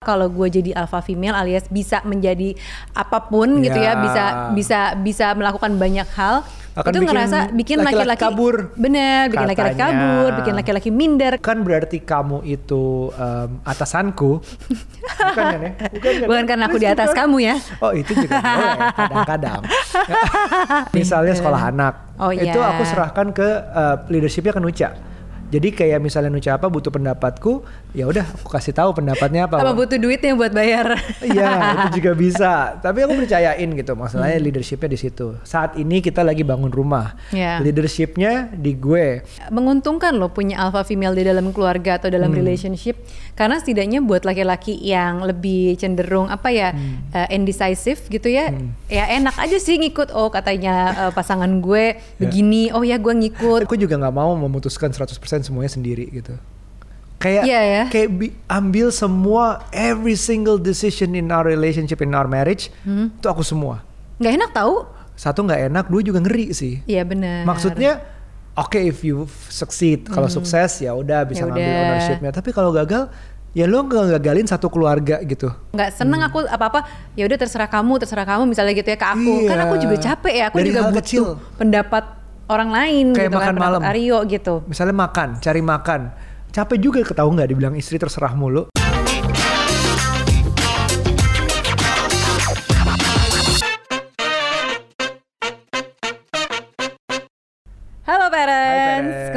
kalau gue jadi alpha female alias bisa menjadi apa pun gitu ya Ya. bisa bisa bisa melakukan banyak hal Akan itu bikin ngerasa bikin laki-laki kabur, bener bikin laki-laki kabur bikin laki-laki minder Kan berarti kamu itu em, atasanku. Bukan kan ya? Bukan, kan? bukan karena aku di atas kamu ya Oh itu juga boleh kadang-kadang. misalnya sekolah anak, Oh, itu iya. aku serahkan ke eh, leadershipnya ke Nuca. Jadi kayak misalnya Nuca apa butuh pendapatku, ya udah aku kasih tahu pendapatnya apa. apa butuh duitnya buat bayar Iya itu juga bisa. Tapi aku percayain gitu. Masalahnya leadershipnya di situ. Saat ini kita lagi bangun rumah. Iya. Leadershipnya di gue. menguntungkan loh punya alpha female di dalam keluarga atau dalam Hmm. relationship karena setidaknya buat laki-laki yang lebih cenderung apa ya Hmm. uh, indecisive gitu ya ya enak aja sih ngikut oh katanya uh, pasangan gue begini oh ya gue ngikut Aku juga nggak mau memutuskan 100% semuanya sendiri gitu. Kayak Iya ya. kayak bi- ambil semua every single decision in our relationship in our marriage Hmm. itu aku semua. nggak enak tahu Satu nggak enak, dua juga ngeri sih. Iya benar Maksudnya oke if you succeed, kalau sukses ya udah bisa Hmm. Ya ngambil ownershipnya. Tapi kalau gagal ya lo nggak gagalin satu keluarga gitu. nggak seneng aku apa apa ya udah terserah kamu terserah kamu misalnya gitu ya ke aku kan Iya. aku juga capek ya aku Dari juga butuh kecil. pendapat orang lain Kayak gitu makan kan malam. Aryo gitu Misalnya makan, cari makan. Capek juga ketahu nggak dibilang istri terserah mulu.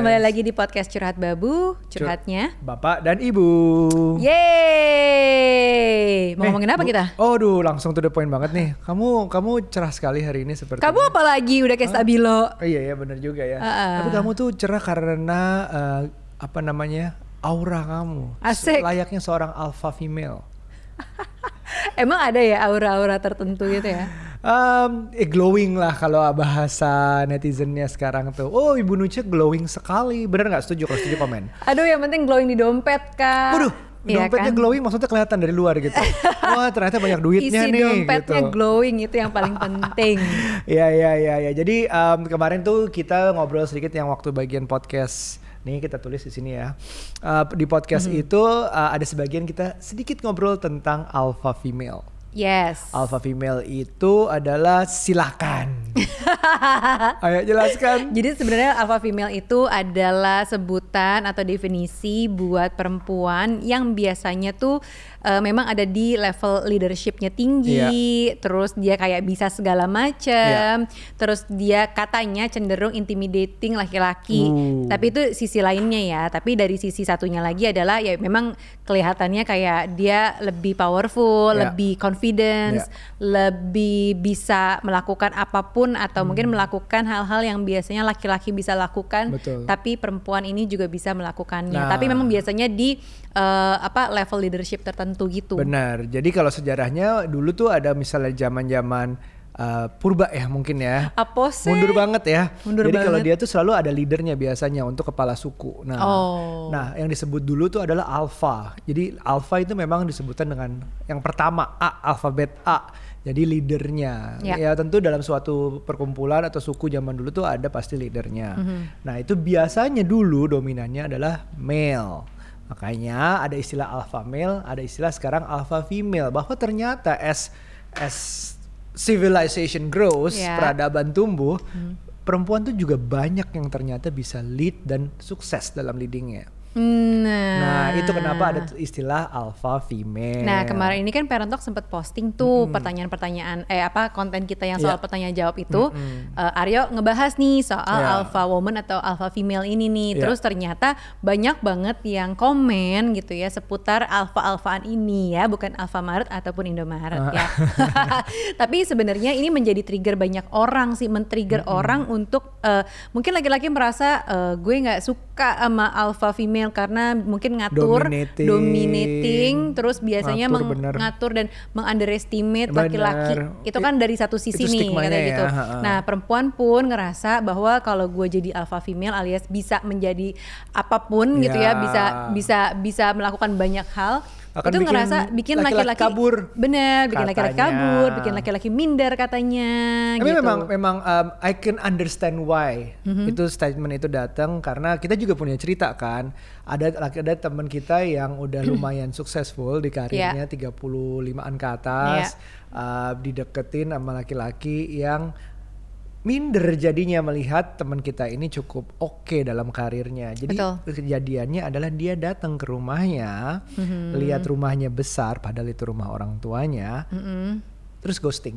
Kembali lagi di podcast curhat babu curhatnya Bapak dan Ibu. Yeay! Mau Eh, ngomongin apa Bu- kita? Oh, duh, langsung to the point banget nih. Kamu kamu cerah sekali hari ini seperti. Kamu apa lagi? Udah kayak stabilo. Oh, iya ya, bener juga ya. Ah, ah. Tapi kamu tuh cerah karena eh, apa namanya? aura kamu. Asik. Layaknya seorang alpha female. Emang ada ya aura-aura tertentu gitu ya? Um, eh, glowing lah kalau bahasa netizennya sekarang tuh. Oh, Ibu Nuce glowing sekali. Bener nggak setuju? Kalau setuju komen. Aduh yang penting glowing di dompet kak. Waduh, Iya dompetnya kan? glowing maksudnya kelihatan dari luar gitu. Wah, ternyata banyak duitnya Isi nih dompetnya gitu. glowing itu yang paling penting. Iya iya iya ya. Jadi em, kemarin tuh kita ngobrol sedikit yang waktu bagian podcast. Nih kita tulis di sini ya. Eh, di podcast Mhm. itu eh, ada sebagian kita sedikit ngobrol tentang alpha female. Yes. Alpha female itu adalah silakan. Ayo jelaskan. Jadi sebenarnya alpha female itu adalah sebutan atau definisi buat perempuan yang biasanya tuh eh, memang ada di level leadershipnya tinggi, terus dia kayak bisa segala macam, terus dia katanya cenderung intimidating laki-laki. Uh. Tapi itu sisi lainnya ya. Tapi dari sisi satunya lagi adalah ya memang kelihatannya kayak dia lebih powerful, Ya. lebih confidence, lebih bisa melakukan apa pun atau mungkin melakukan hal-hal yang biasanya laki-laki bisa lakukan, Betul. tapi perempuan ini juga bisa melakukannya. Nah. Tapi memang biasanya di eh, apa level leadership tertentu gitu. Benar. Jadi kalau sejarahnya dulu tuh ada misalnya zaman-zaman eh, purba ya mungkin ya. Apa sih? Mundur banget ya. Mundur Jadi kalau dia tuh selalu ada leadernya biasanya untuk kepala suku. Nah, Oh. nah yang disebut dulu tuh adalah alpha. Jadi alpha itu memang disebutkan dengan yang pertama A, alfabet A. Jadi leadernya. Ya. Ya tentu dalam suatu perkumpulan atau suku zaman dulu tuh ada pasti leadernya. Mhm. Nah itu biasanya dulu dominannya adalah male. Makanya ada istilah alpha male, ada istilah sekarang alpha female. Bahwa ternyata as as civilization grows, Ya. peradaban tumbuh, perempuan tuh juga banyak yang ternyata bisa lead dan sukses dalam leadingnya. Nah, Nah, itu kenapa ada istilah alpha female. Nah kemarin ini kan Parent Talk sempat posting tuh pertanyaan-pertanyaan eh apa konten kita yang soal Iya. pertanyaan jawab itu Mm-mm. Eh, Aryo ngebahas nih soal Iya. alpha woman atau alpha female ini nih Iya. terus ternyata banyak banget yang komen gitu ya seputar alpha alphaan ini ya bukan Alfamaret ataupun Indomaret Ah. ya tapi sebenarnya ini menjadi trigger banyak orang sih men-trigger orang untuk eh, mungkin laki-laki merasa eh, gue nggak suka sama alpha female karena mungkin ngatur Dominating. dominating, terus biasanya Ngatur, meng- bener. ngatur dan mengunderestimate laki-laki itu kan dari satu sisi nih katanya ya, gitu nah perempuan pun ngerasa bahwa kalau gue jadi alpha female alias bisa menjadi apa pun gitu ya Ya. bisa bisa bisa melakukan banyak hal Akan itu bikin ngerasa bikin laki-laki kabur, bener bikin laki-laki kabur bikin laki-laki minder katanya Tapi gitu. memang memang um, I can understand why Mm-hmm. itu statement itu datang karena kita juga punya cerita kan. Ada laki ada teman kita yang udah lumayan successful di karirnya 35-an ke atas, uh, dideketin sama laki-laki yang minder jadinya melihat teman kita ini cukup oke dalam karirnya. Jadi Betul. kejadiannya adalah dia datang ke rumahnya, Mm-hmm. lihat rumahnya besar padahal itu rumah orang tuanya, Mm-mm. terus ghosting.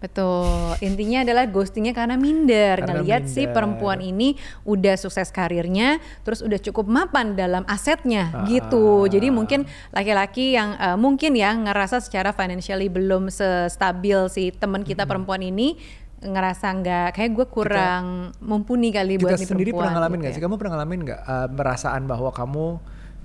Betul. Intinya adalah ghostingnya karena minder. Karena Ngeliat si minder. perempuan ini udah sukses karirnya, terus udah cukup mapan dalam asetnya Ah. gitu. Jadi mungkin laki-laki yang eh, mungkin ya ngerasa secara financially belum stabil si teman kita perempuan ini ngerasa nggak kayak gue kurang mumpuni kali buat kita sendiri perempuan pernah ngalamin gitu nggak ya. sih? Kamu pernah ngalamin nggak uh, perasaan bahwa kamu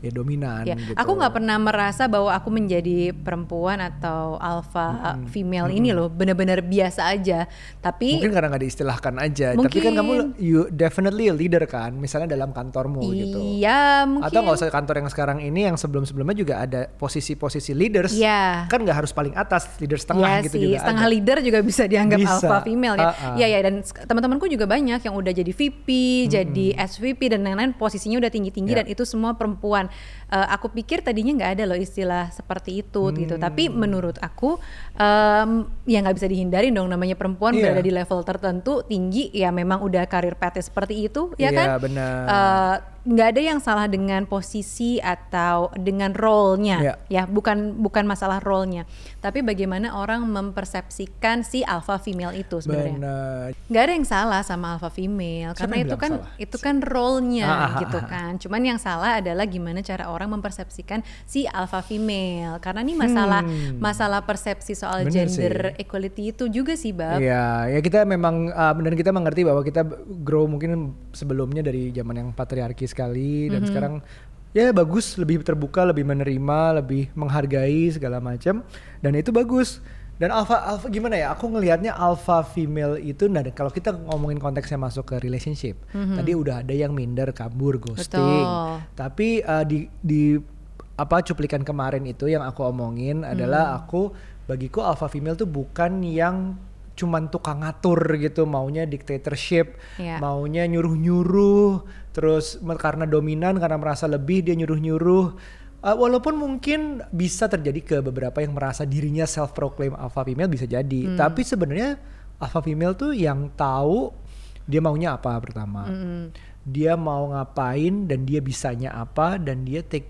ya dominan Ya, gitu? aku nggak pernah merasa bahwa aku menjadi perempuan atau alpha female ini loh, bener-bener biasa aja. Tapi Mungkin karena nggak diistilahkan aja. Tapi kan kamu Mungkin. you definitely a leader kan, misalnya dalam kantormu gitu. iya mungkin. Atau nggak usah kantor yang sekarang ini, yang sebelum-sebelumnya juga ada posisi-posisi leaders. Iya. Kan nggak harus paling atas, leader setengah Iya gitu sih, juga setengah ada. leader juga bisa dianggap Bisa. alpha female ya. Ah. Iya ya dan teman-temanku juga banyak yang udah jadi VP, jadi SVP dan lain-lain posisinya udah tinggi-tinggi Ya. dan itu semua perempuan. Eh, aku pikir tadinya nggak ada loh istilah seperti itu gitu. Hmm. Tapi menurut aku em, ya nggak bisa dihindari dong namanya perempuan Iya. berada di level tertentu tinggi ya memang udah karir pathnya seperti itu ya Iya, kan. benar. Eh, nggak ada yang salah dengan posisi atau dengan role-nya Iya. ya bukan bukan masalah role-nya tapi bagaimana orang mempersepsikan si alpha female itu sebenarnya Benar. nggak ada yang salah sama alpha female Siapa karena itu kan salah? itu kan role-nya Ah, ah, ah, gitu ah. kan cuman yang salah adalah gimana cara orang mempersepsikan si alpha female karena ini masalah Hmm. masalah persepsi soal Bener gender sih. equality itu juga sih bab Iya, ya kita memang uh, dan kita mengerti bahwa kita grow mungkin sebelumnya dari zaman yang patriarki sekali dan sekarang ya bagus, lebih terbuka, lebih menerima, lebih menghargai segala macam dan itu bagus. Dan alpha alpha gimana ya? Aku ngelihatnya alpha female itu nah kalau kita ngomongin konteksnya masuk ke relationship. Tadi udah ada yang minder, kabur, ghosting. Betul. Tapi uh, di di apa cuplikan kemarin itu yang aku omongin adalah Hmm. aku bagiku alpha female tuh bukan yang cuman tukang ngatur gitu maunya dictatorship Iya. maunya nyuruh-nyuruh terus me- karena dominan karena merasa lebih dia nyuruh-nyuruh Uh, walaupun mungkin bisa terjadi ke beberapa yang merasa dirinya self proclaim alpha female bisa jadi Hmm. tapi sebenarnya alpha female tuh yang tahu dia maunya apa pertama Mm-mm. dia mau ngapain dan dia bisanya apa dan dia take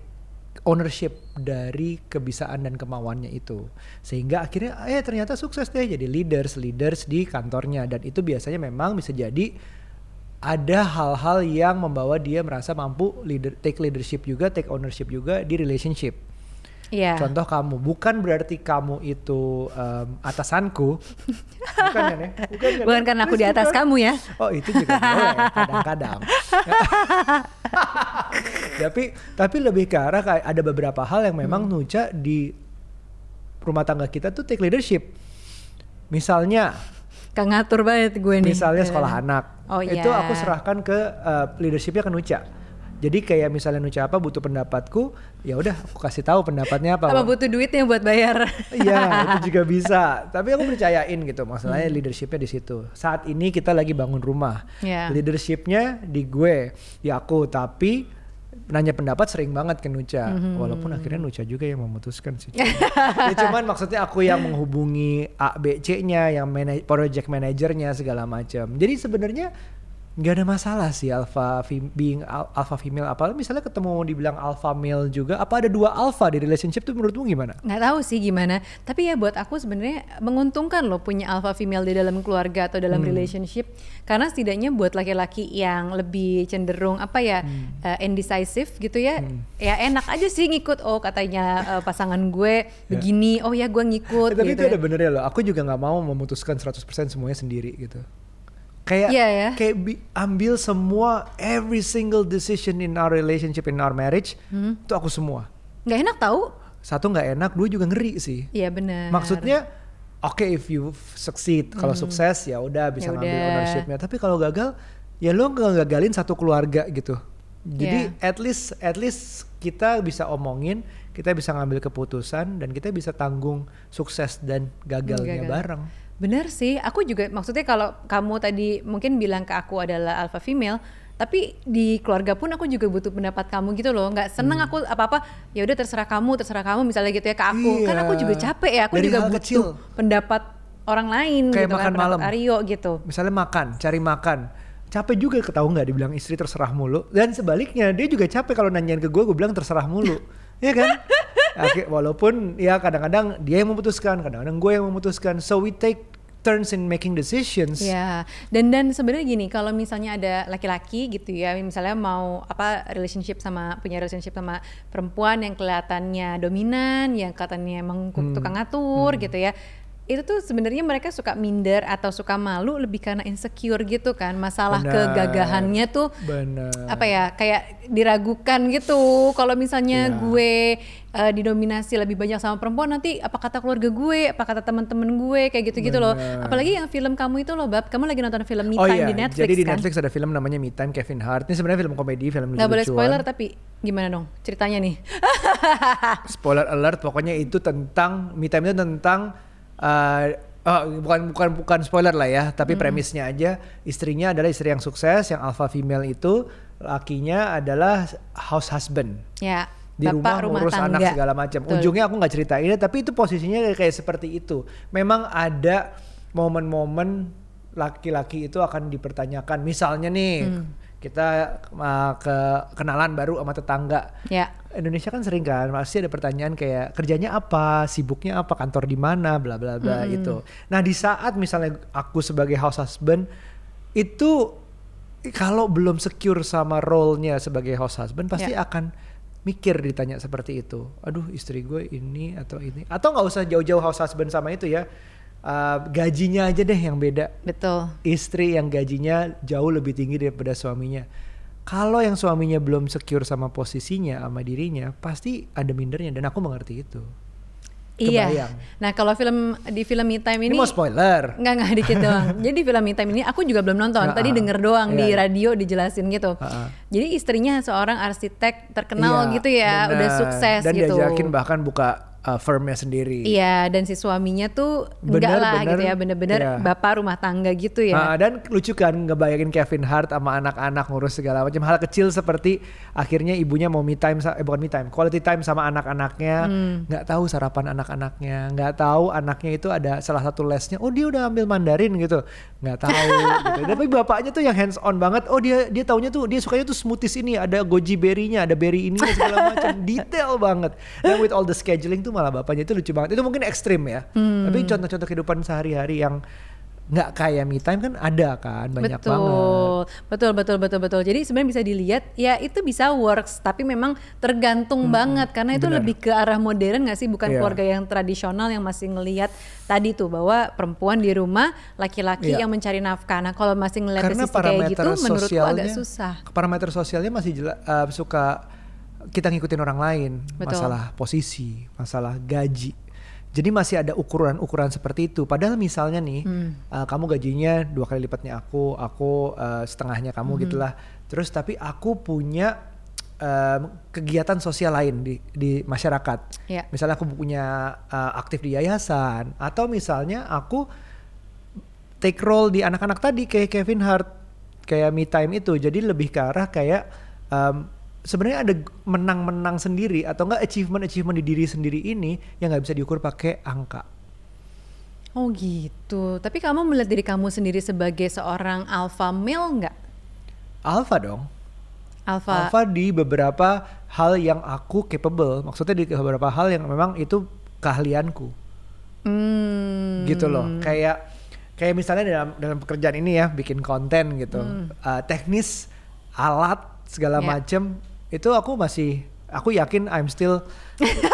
ownership dari kebisaan dan kemauannya itu sehingga akhirnya eh ternyata sukses deh jadi leaders leaders di kantornya dan itu biasanya memang bisa jadi ada hal-hal yang membawa dia merasa mampu leader take leadership juga take ownership juga di relationship Iya. Contoh kamu, bukan berarti kamu itu em, atasanku, bukan kan ya? Bukan, kan ya? bukan karena aku di atas bukan. kamu ya Oh itu juga boleh kadang-kadang. tapi tapi lebih ke arah kayak ada beberapa hal yang memang Hmm. Nuca di rumah tangga kita tuh take leadership. Misalnya, Kang ngatur banget gue nih misalnya Eh. sekolah anak, Oh, itu iya. aku serahkan ke uh, leadershipnya ke Nuca. Jadi kayak misalnya Nuca apa butuh pendapatku, ya udah aku kasih tahu pendapatnya apa. apa butuh duitnya buat bayar Iya, itu juga bisa. Tapi aku percayain gitu, Hmm. masalahnya leadershipnya di situ. Saat ini kita lagi bangun rumah, Iya. leadershipnya di gue, di aku. Tapi nanya pendapat sering banget ke Nuca, Hmm. walaupun akhirnya Nuca juga yang memutuskan sih. ya cuman maksudnya aku yang menghubungi A, B, C-nya, yang mana- project manajernya segala macam. Jadi sebenarnya nggak ada masalah sih alpha being al- alpha female apalagi misalnya ketemu dibilang alpha male juga apa ada dua alpha di relationship tuh menurutmu gimana? nggak tahu sih gimana tapi ya buat aku sebenarnya menguntungkan loh punya alpha female di dalam keluarga atau dalam Hmm. relationship karena setidaknya buat laki-laki yang lebih cenderung apa ya Hmm. eh, indecisive gitu ya ya enak aja sih ngikut oh katanya eh, pasangan gue begini oh ya gue ngikut Eh, tapi gitu itu ya. ada benernya loh. Aku juga nggak mau memutuskan 100% semuanya sendiri gitu. Kayak Iya ya. kayak bi- ambil semua every single decision in our relationship in our marriage Hmm. itu aku semua. nggak enak tahu Satu nggak enak, dua juga ngeri sih. iya benar Maksudnya oke if you succeed, kalau sukses ya udah bisa Hmm. Ya ngambil ownershipnya. Tapi kalau gagal, ya lo ngegagalin satu keluarga gitu. Jadi Yeah. at least at least kita bisa omongin kita bisa ngambil keputusan dan kita bisa tanggung sukses dan gagalnya Gagal. bareng. Bener sih, aku juga maksudnya kalau kamu tadi mungkin bilang ke aku adalah alpha female, tapi di keluarga pun aku juga butuh pendapat kamu gitu loh. Nggak seneng Hmm. aku apa-apa, ya udah terserah kamu, terserah kamu misalnya gitu ya ke aku. Kan Iya. aku juga capek ya, aku Dari juga butuh kecil. pendapat orang lain Kayak gitu kan, makan pendapat malam. Aryo gitu. Misalnya makan, cari makan. Capek juga ketahu nggak dibilang istri terserah mulu. Dan sebaliknya dia juga capek kalau nanyain ke gue, gue bilang terserah mulu. Iya kan? Oke, walaupun ya kadang-kadang dia yang memutuskan, kadang-kadang gue yang memutuskan. So we take turns in making decisions. Ya, dan dan sebenarnya gini, kalau misalnya ada laki-laki gitu ya, misalnya mau apa relationship sama punya relationship sama perempuan yang kelihatannya dominan, yang katanya emang Hmm. tukang ngatur gitu ya. Itu tuh sebenarnya mereka suka minder atau suka malu lebih karena insecure gitu kan. Masalah Benar. kegagahannya tuh Benar. apa ya kayak diragukan gitu kalau misalnya Iya. gue eh, didominasi lebih banyak sama perempuan nanti apa kata keluarga gue apa kata teman-teman gue kayak gitu-gitu loh. Apalagi yang film kamu itu loh bab. Kamu lagi nonton film Me oh Time iya, di Netflix jadi di kan? Netflix ada film namanya Me Time Kevin Hart. Ini sebenarnya film komedi, film nggak boleh spoiler tapi gimana dong ceritanya nih? Spoiler alert pokoknya itu tentang me time itu tentang uh, oh, bukan bukan bukan spoiler lah ya tapi premisnya aja. Istrinya adalah istri yang sukses yang alpha female itu lakinya adalah house husband. Ya di bapak rumah, rumah ngurus tangga anak segala macam. Ujungnya aku nggak ceritain tapi itu posisinya kayak, kayak seperti itu. Memang ada momen-momen laki-laki itu akan dipertanyakan. Misalnya nih Hmm. kita uh, ke kenalan baru sama tetangga. ya Indonesia kan sering kan pasti ada pertanyaan kayak kerjanya apa, sibuknya apa, kantor di mana, bla bla bla Hmm. itu. Nah di saat misalnya aku sebagai house husband itu kalau belum secure sama role-nya sebagai house husband pasti Ya. akan mikir ditanya seperti itu. Aduh istri gue ini atau ini atau nggak usah jauh-jauh house husband sama itu ya. Uh, gajinya aja deh yang beda betul istri yang gajinya jauh lebih tinggi daripada suaminya. Kalau yang suaminya belum secure sama posisinya, sama dirinya, pasti ada mindernya dan aku mengerti itu. Iya Kebayang. nah kalau film di film Me Time Ini, ini mau spoiler. Nggak, nggak dikit doang. Jadi film Me Time ini aku juga belum nonton. Tadi denger doang Iya, di iya. radio dijelasin gitu. Ah. Jadi istrinya seorang arsitek terkenal Iya, gitu ya, udah benar. sukses dan gitu. diajakin bahkan buka uh, firmnya sendiri. Iya, dan si suaminya tuh enggak Bener, lah bener. gitu ya, bener-bener Iya. bapak rumah tangga gitu ya. Ah, dan lucu kan ngebayangin Kevin Hart sama anak-anak ngurus segala macam hal kecil seperti akhirnya ibunya mau me time eh bukan me time quality time sama anak-anaknya Hmm. nggak tahu sarapan anak-anaknya nggak tahu anaknya itu ada salah satu lesnya oh dia udah ambil Mandarin gitu nggak tahu gitu. tapi bapaknya tuh yang hands on banget oh dia dia taunya tuh dia sukanya tuh smoothies ini ada goji berry-nya ada berry ini segala macam detail banget dan with all the scheduling tuh malah bapaknya itu lucu banget itu mungkin ekstrim ya Hmm. tapi contoh-contoh kehidupan sehari-hari yang nggak kayak me time kan ada kan banyak betul, banget. betul, betul, betul, betul. Jadi sebenarnya bisa dilihat, ya itu bisa works, tapi memang tergantung banget karena itu benar. lebih ke arah modern nggak sih, bukan Iya. keluarga yang tradisional yang masih ngelihat tadi tuh bahwa perempuan di rumah, laki-laki Iya. yang mencari nafkah. Nah kalau masih ngelihat kayak parameter gitu, menurutku agak susah. Parameter sosialnya masih jela- uh, suka kita ngikutin orang lain, Betul. masalah posisi, masalah gaji. Jadi masih ada ukuran-ukuran seperti itu. Padahal misalnya nih, Hmm. uh, kamu gajinya dua kali lipatnya aku, aku uh, setengahnya kamu Hmm. gitulah. Terus tapi aku punya um, kegiatan sosial lain di di masyarakat. Ya. Misalnya aku punya uh, aktif di yayasan atau misalnya aku take role di anak-anak tadi kayak Kevin Hart kayak me time itu jadi lebih ke arah kayak um, sebenarnya ada menang-menang sendiri atau enggak achievement-achievement di diri sendiri ini yang nggak bisa diukur pakai angka. Oh gitu. Tapi kamu melihat diri kamu sendiri sebagai seorang alpha male nggak? Alpha dong. Alpha. Alpha di beberapa hal yang aku capable. Maksudnya di beberapa hal yang memang itu keahlianku. Hmm. gitu loh kayak kayak misalnya dalam dalam pekerjaan ini ya bikin konten gitu Uh, teknis alat segala Ya. macem itu aku masih aku yakin I'm still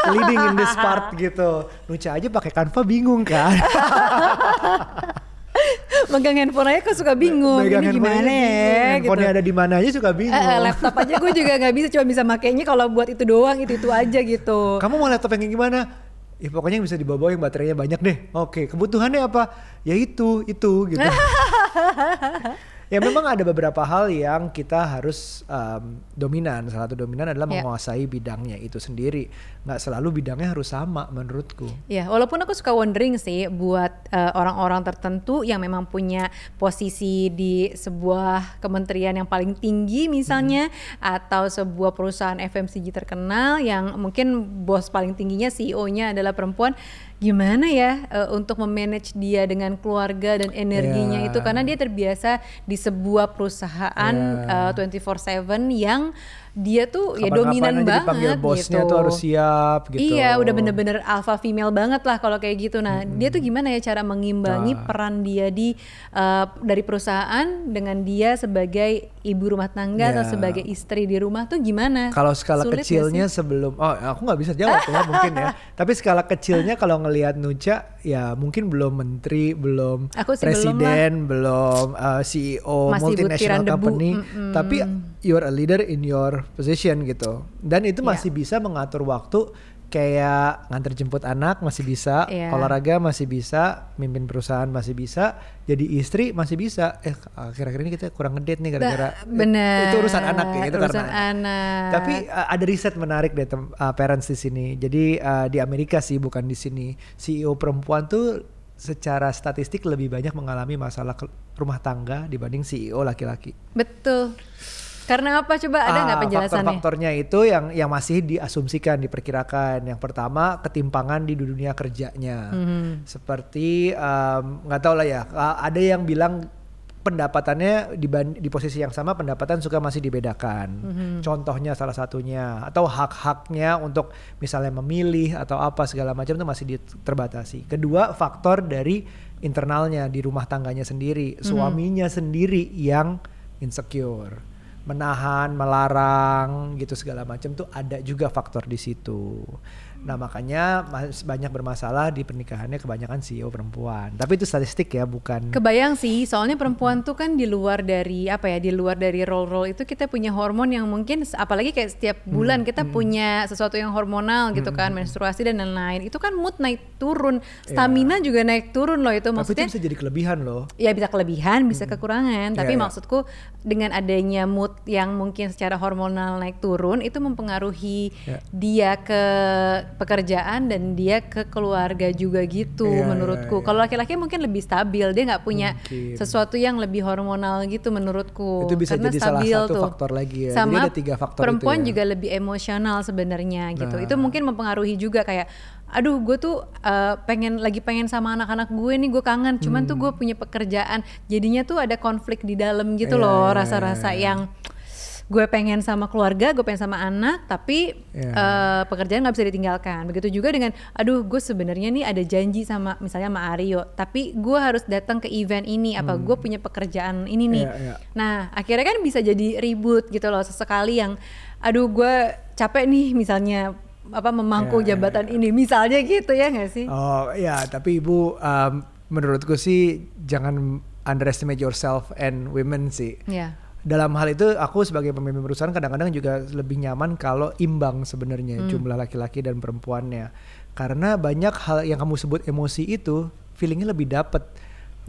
leading in this part gitu Nucha aja pakai Canva bingung kan Megang handphone aja kok suka bingung. Megang Ini handphone gimana bingung. ya? handphonenya ada di mana aja suka bingung Eh, eh, laptop aja gue juga nggak bisa cuma bisa makainya kalau buat itu doang itu itu aja gitu. kamu mau laptop yang gimana ya pokoknya yang bisa dibawa yang baterainya banyak deh oke kebutuhannya apa ya itu itu gitu ya memang ada beberapa hal yang kita harus um, dominan. Salah satu dominan adalah Ya. menguasai bidangnya itu sendiri. Nggak selalu bidangnya harus sama menurutku. Ya, walaupun aku suka wondering sih buat eh, orang-orang tertentu yang memang punya posisi di sebuah kementerian yang paling tinggi misalnya atau sebuah perusahaan FMCG terkenal yang mungkin bos paling tingginya CEO-nya adalah perempuan, gimana ya eh, untuk memanage dia dengan keluarga dan energinya Ya. itu karena dia terbiasa di sebuah perusahaan Ya. eh, 24/7 yang dia tuh ya Kapan-kapan dominan banget bosnya gitu. tuh harus siap gitu. Iya, udah bener-bener alpha female banget lah kalau kayak gitu. Nah, dia tuh gimana ya cara mengimbangi Nah. peran dia di uh, dari perusahaan dengan dia sebagai ibu rumah tangga atau Ya. sebagai istri di rumah tuh gimana? Kalau skala Sulit kecilnya sebelum oh aku nggak bisa jawab ya mungkin ya. Tapi skala kecilnya kalau ngelihat Nuca ya mungkin belum menteri, belum Aku sih belum presiden, belum, uh, CEO Masih multinational company, mm-mm. tapi you're a leader in your position gitu. Dan itu masih bisa mengatur waktu kayak nganter jemput anak masih bisa, Iya. olahraga masih bisa, mimpin perusahaan masih bisa, jadi istri masih bisa. Eh akhir-akhir ini kita kurang ngedate nih gara-gara bener. itu urusan anak ya itu Urusan karena anak. tapi uh, ada riset menarik deh uh, parents di sini. Jadi uh, di Amerika sih bukan di sini. CEO perempuan tuh secara statistik lebih banyak mengalami masalah rumah tangga dibanding CEO laki-laki. betul. Karena apa coba ada nggak Ah, penjelasannya? Faktor-faktornya itu yang yang masih diasumsikan, diperkirakan. Yang pertama ketimpangan di dunia kerjanya. Mhm. Seperti um, nggak tahu lah ya. Ada yang bilang pendapatannya di, di posisi yang sama pendapatan suka masih dibedakan. Contohnya salah satunya atau hak-haknya untuk misalnya memilih atau apa segala macam itu masih terbatasi. Kedua faktor dari internalnya di rumah tangganya sendiri, suaminya sendiri yang insecure, menahan, melarang gitu segala macam tuh ada juga faktor di situ. Nah makanya banyak bermasalah di pernikahannya kebanyakan CEO perempuan. Tapi itu statistik ya bukan. Kebayang sih, soalnya perempuan tuh kan di luar dari apa ya, di luar dari role-role itu kita punya hormon yang mungkin apalagi kayak setiap Hmm, bulan kita punya sesuatu yang hormonal gitu kan, menstruasi dan lain-lain. Itu kan mood naik turun, stamina juga naik turun loh itu Iya. Tapi itu maksudnya. bisa jadi kelebihan loh. Ya bisa kelebihan, bisa kekurangan. Tapi Iya, iya. maksudku dengan adanya mood yang mungkin secara hormonal naik turun itu mempengaruhi Iya. dia ke pekerjaan dan dia ke keluarga juga gitu Iya, menurutku. iya, iya. Kalau laki-laki mungkin lebih stabil, dia nggak punya Mungkin. sesuatu yang lebih hormonal gitu menurutku. Itu bisa Karena jadi salah stabil satu tuh. faktor lagi ya. Jadi Sama ada tiga faktor itu perempuan ya. juga lebih emosional sebenarnya gitu. Nah. Itu mungkin mempengaruhi juga kayak aduh gue tuh uh, pengen lagi pengen sama anak-anak gue nih gue kangen cuman tuh gue punya pekerjaan jadinya tuh ada konflik di dalam gitu Hmm. Iya, loh iya, rasa-rasa iya, iya. yang gue pengen sama keluarga gue pengen sama anak tapi Iya. uh, pekerjaan nggak bisa ditinggalkan begitu juga dengan aduh gue sebenarnya nih ada janji sama misalnya sama Aryo tapi gue harus datang ke event ini apa gue punya pekerjaan ini nih Hmm. Iya, iya. Nah, akhirnya kan bisa jadi ribut gitu loh sesekali yang aduh gue capek nih misalnya apa memangku Iya, iya, jabatan ini misalnya gitu ya nggak sih? Oh ya, tapi ibu um, menurutku sih jangan underestimate yourself and women sih. Ya. Dalam hal itu aku sebagai pemimpin perusahaan kadang-kadang juga lebih nyaman kalau imbang sebenarnya jumlah laki-laki dan perempuannya. Karena banyak hal yang kamu sebut emosi itu feelingnya lebih dapet.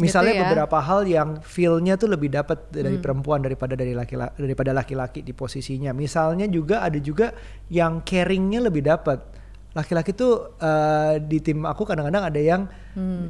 Misalnya Gitu ya. beberapa hal yang feel-nya tuh lebih dapat dari perempuan daripada dari laki-laki daripada laki-laki di posisinya. Misalnya juga ada juga yang caring-nya lebih dapat. Laki-laki tuh eh, di tim aku kadang-kadang ada yang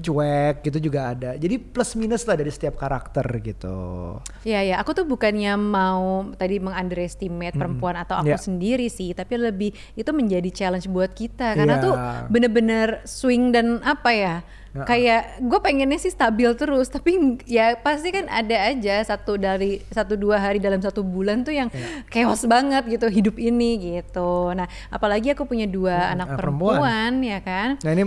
cuek gitu juga ada. Jadi plus minus lah dari setiap karakter gitu. Ya ya, aku tuh bukannya mau tadi mengunderestimate perempuan atau aku Ya. sendiri sih, tapi lebih itu menjadi challenge buat kita karena Iya. tuh bener-bener swing dan apa ya? Ya. Kayak gue pengennya sih stabil terus, tapi ya pasti kan ada aja satu dari satu dua hari dalam satu bulan tuh yang Ya. chaos banget gitu hidup ini gitu. Nah, apalagi aku punya dua anak anak perempuan. perempuan ya kan. Nah ini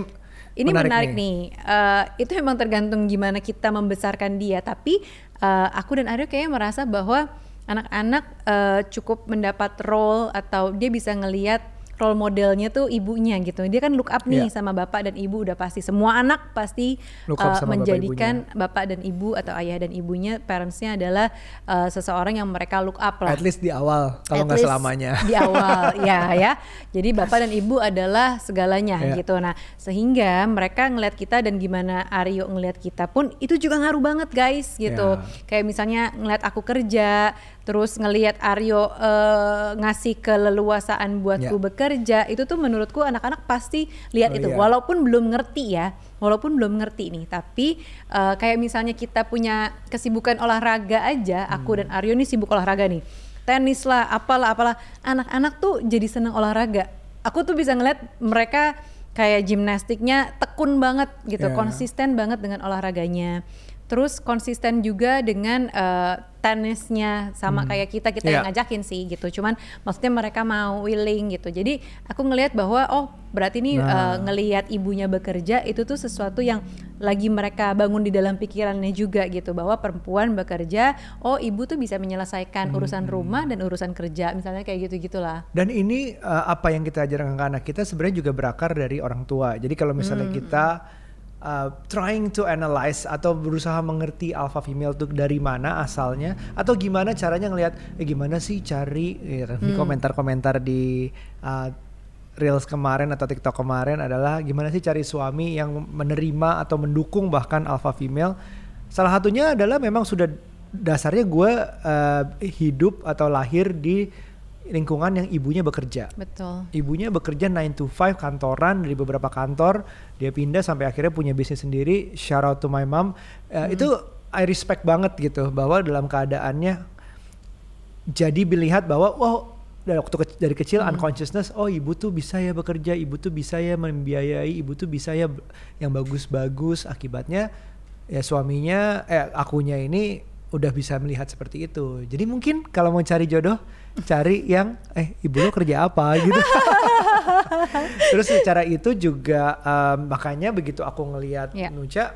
Ini menarik, nih. Eh, itu memang tergantung gimana kita membesarkan dia. Tapi eh, aku dan Aryo kayaknya merasa bahwa anak-anak eh, cukup mendapat role atau dia bisa ngelihat role modelnya tuh ibunya gitu. Dia kan look up nih Iya. sama bapak dan ibu udah pasti. Semua anak pasti uh, sama bapak menjadikan bapak dan ibu atau ayah dan ibunya parentsnya adalah uh, seseorang yang mereka look up lah. At least di awal, kalau nggak selamanya. di awal ya ya jadi bapak dan ibu adalah segalanya Ya. gitu nah sehingga mereka ngelihat kita dan gimana Aryo ngelihat kita pun itu juga ngaruh banget guys gitu Ya. kayak misalnya ngelihat aku kerja terus ngelihat Aryo eh, ngasih keleluasaan buatku Ya. bekerja itu tuh menurutku anak-anak pasti lihat Oh, itu iya. walaupun belum ngerti ya walaupun belum ngerti nih tapi eh, kayak misalnya kita punya kesibukan olahraga aja aku Hmm. dan Aryo nih sibuk olahraga nih tenis lah apalah apalah anak-anak tuh jadi seneng olahraga aku tuh bisa ngeliat mereka kayak gimnastiknya tekun banget gitu Ya. konsisten banget dengan olahraganya terus konsisten juga dengan eh, tenisnya sama kayak kita kita yang Iya. ngajakin sih gitu. Cuman maksudnya mereka mau willing gitu. Jadi aku ngelihat bahwa oh berarti nih Nah. eh, ngelihat ibunya bekerja itu tuh sesuatu yang lagi mereka bangun di dalam pikirannya juga gitu. Bahwa perempuan bekerja oh ibu tuh bisa menyelesaikan urusan rumah dan urusan kerja misalnya kayak gitu gitulah Dan ini uh, apa yang kita ajarkan ke anak kita sebenarnya juga berakar dari orang tua. Jadi kalau misalnya kita uh, trying to analyze atau berusaha mengerti alpha female itu dari mana asalnya atau gimana caranya ngelihat eh, gimana sih cari ya kan, di komentar-komentar di uh, Reels kemarin atau TikTok kemarin adalah gimana sih cari suami yang menerima atau mendukung bahkan alpha female. Salah satunya adalah memang sudah dasarnya gue uh, hidup atau lahir di lingkungan yang ibunya bekerja. betul Ibunya bekerja 9 to 5 kantoran dari beberapa kantor, dia pindah sampai akhirnya punya bisnis sendiri. Shout out to my mom. Uh, Itu I respect banget gitu bahwa dalam keadaannya jadi melihat bahwa wow dari waktu kec- dari kecil unconsciousness oh ibu tuh bisa ya bekerja ibu tuh bisa ya membiayai ibu tuh bisa ya yang bagus-bagus akibatnya ya suaminya eh akunya ini udah bisa melihat seperti itu jadi mungkin kalau mau cari jodoh cari yang eh ibu lo kerja apa? gitu. Terus secara itu juga em, makanya begitu aku ngelihat Ya. Nuca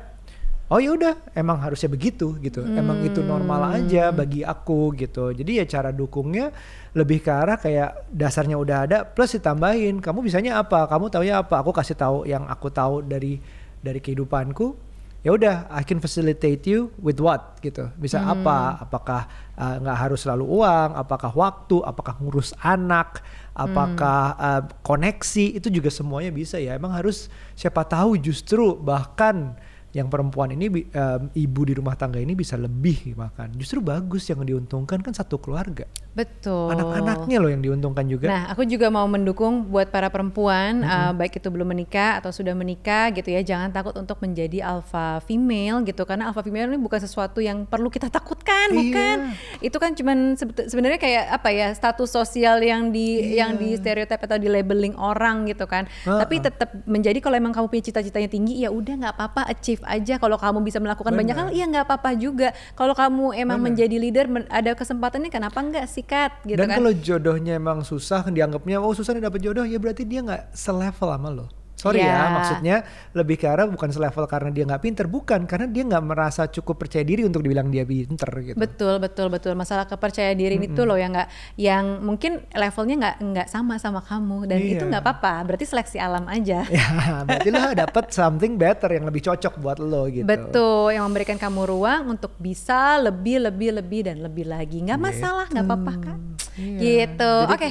oh ya udah emang harusnya begitu gitu. Emang itu normal aja bagi aku gitu. Jadi ya cara dukungnya lebih ke arah kayak dasarnya udah ada plus ditambahin kamu bisanya apa? Kamu taunya apa? Aku kasih tahu yang aku tahu dari dari kehidupanku ya udah I can facilitate you with what gitu. Bisa apa? Apakah uh, nggak harus selalu uang? Apakah waktu? Apakah ngurus anak? Apakah uh, koneksi? Itu juga semuanya bisa ya. Emang harus siapa tahu justru bahkan yang perempuan ini um, ibu di rumah tangga ini bisa lebih bahkan justru bagus yang diuntungkan kan satu keluarga betul anak-anaknya loh yang diuntungkan juga Nah, aku juga mau mendukung buat para perempuan, uh, baik itu belum menikah atau sudah menikah gitu ya, jangan takut untuk menjadi alpha female gitu, karena alpha female ini bukan sesuatu yang perlu kita takutkan, Iya. bukan? Itu kan cuman sebenarnya kayak apa ya status sosial yang di Iya. yang di stereotip atau di labeling orang gitu kan. Tapi tetap menjadi kalau emang kamu punya cita-citanya tinggi, ya udah nggak apa-apa achieve aja. Kalau kamu bisa melakukan banyak hal, ya nggak apa-apa juga. Kalau kamu emang menjadi leader, men- ada kesempatannya, kenapa nggak sikat gitu Dan kan? kalau jodohnya emang susah, dianggapnya oh susah nih dapet jodoh, ya berarti dia nggak selevel sama lo. Sorry Iya. ya, maksudnya lebih ke arah bukan selevel karena dia nggak pinter, bukan karena dia nggak merasa cukup percaya diri untuk dibilang dia pinter gitu. Betul betul betul masalah kepercayaan diri itu loh yang nggak yang mungkin levelnya nggak nggak sama sama kamu dan itu Iya. nggak apa-apa berarti seleksi alam aja. ya, berarti lo dapet something better yang lebih cocok buat lo gitu. Betul yang memberikan kamu ruang untuk bisa lebih lebih lebih dan lebih lagi nggak masalah nggak apa-apa kan. Iya. Gitu. Oke.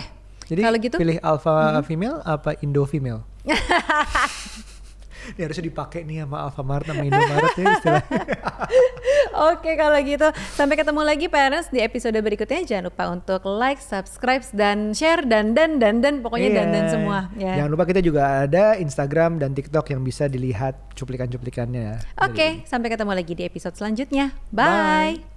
Jadi Kalau gitu pilih alpha female apa indo female? Ini harusnya dipakai nih sama Alfamart sama Indomaret ya istilahnya. Oke kalau gitu sampai ketemu lagi parents di episode berikutnya jangan lupa untuk like, subscribe dan share dan dan dan dan pokoknya Iya. dan dan semua ya. Jangan lupa kita juga ada Instagram dan TikTok yang bisa dilihat cuplikan-cuplikannya. Oke, sampai ketemu lagi di episode selanjutnya. Bye. Bye.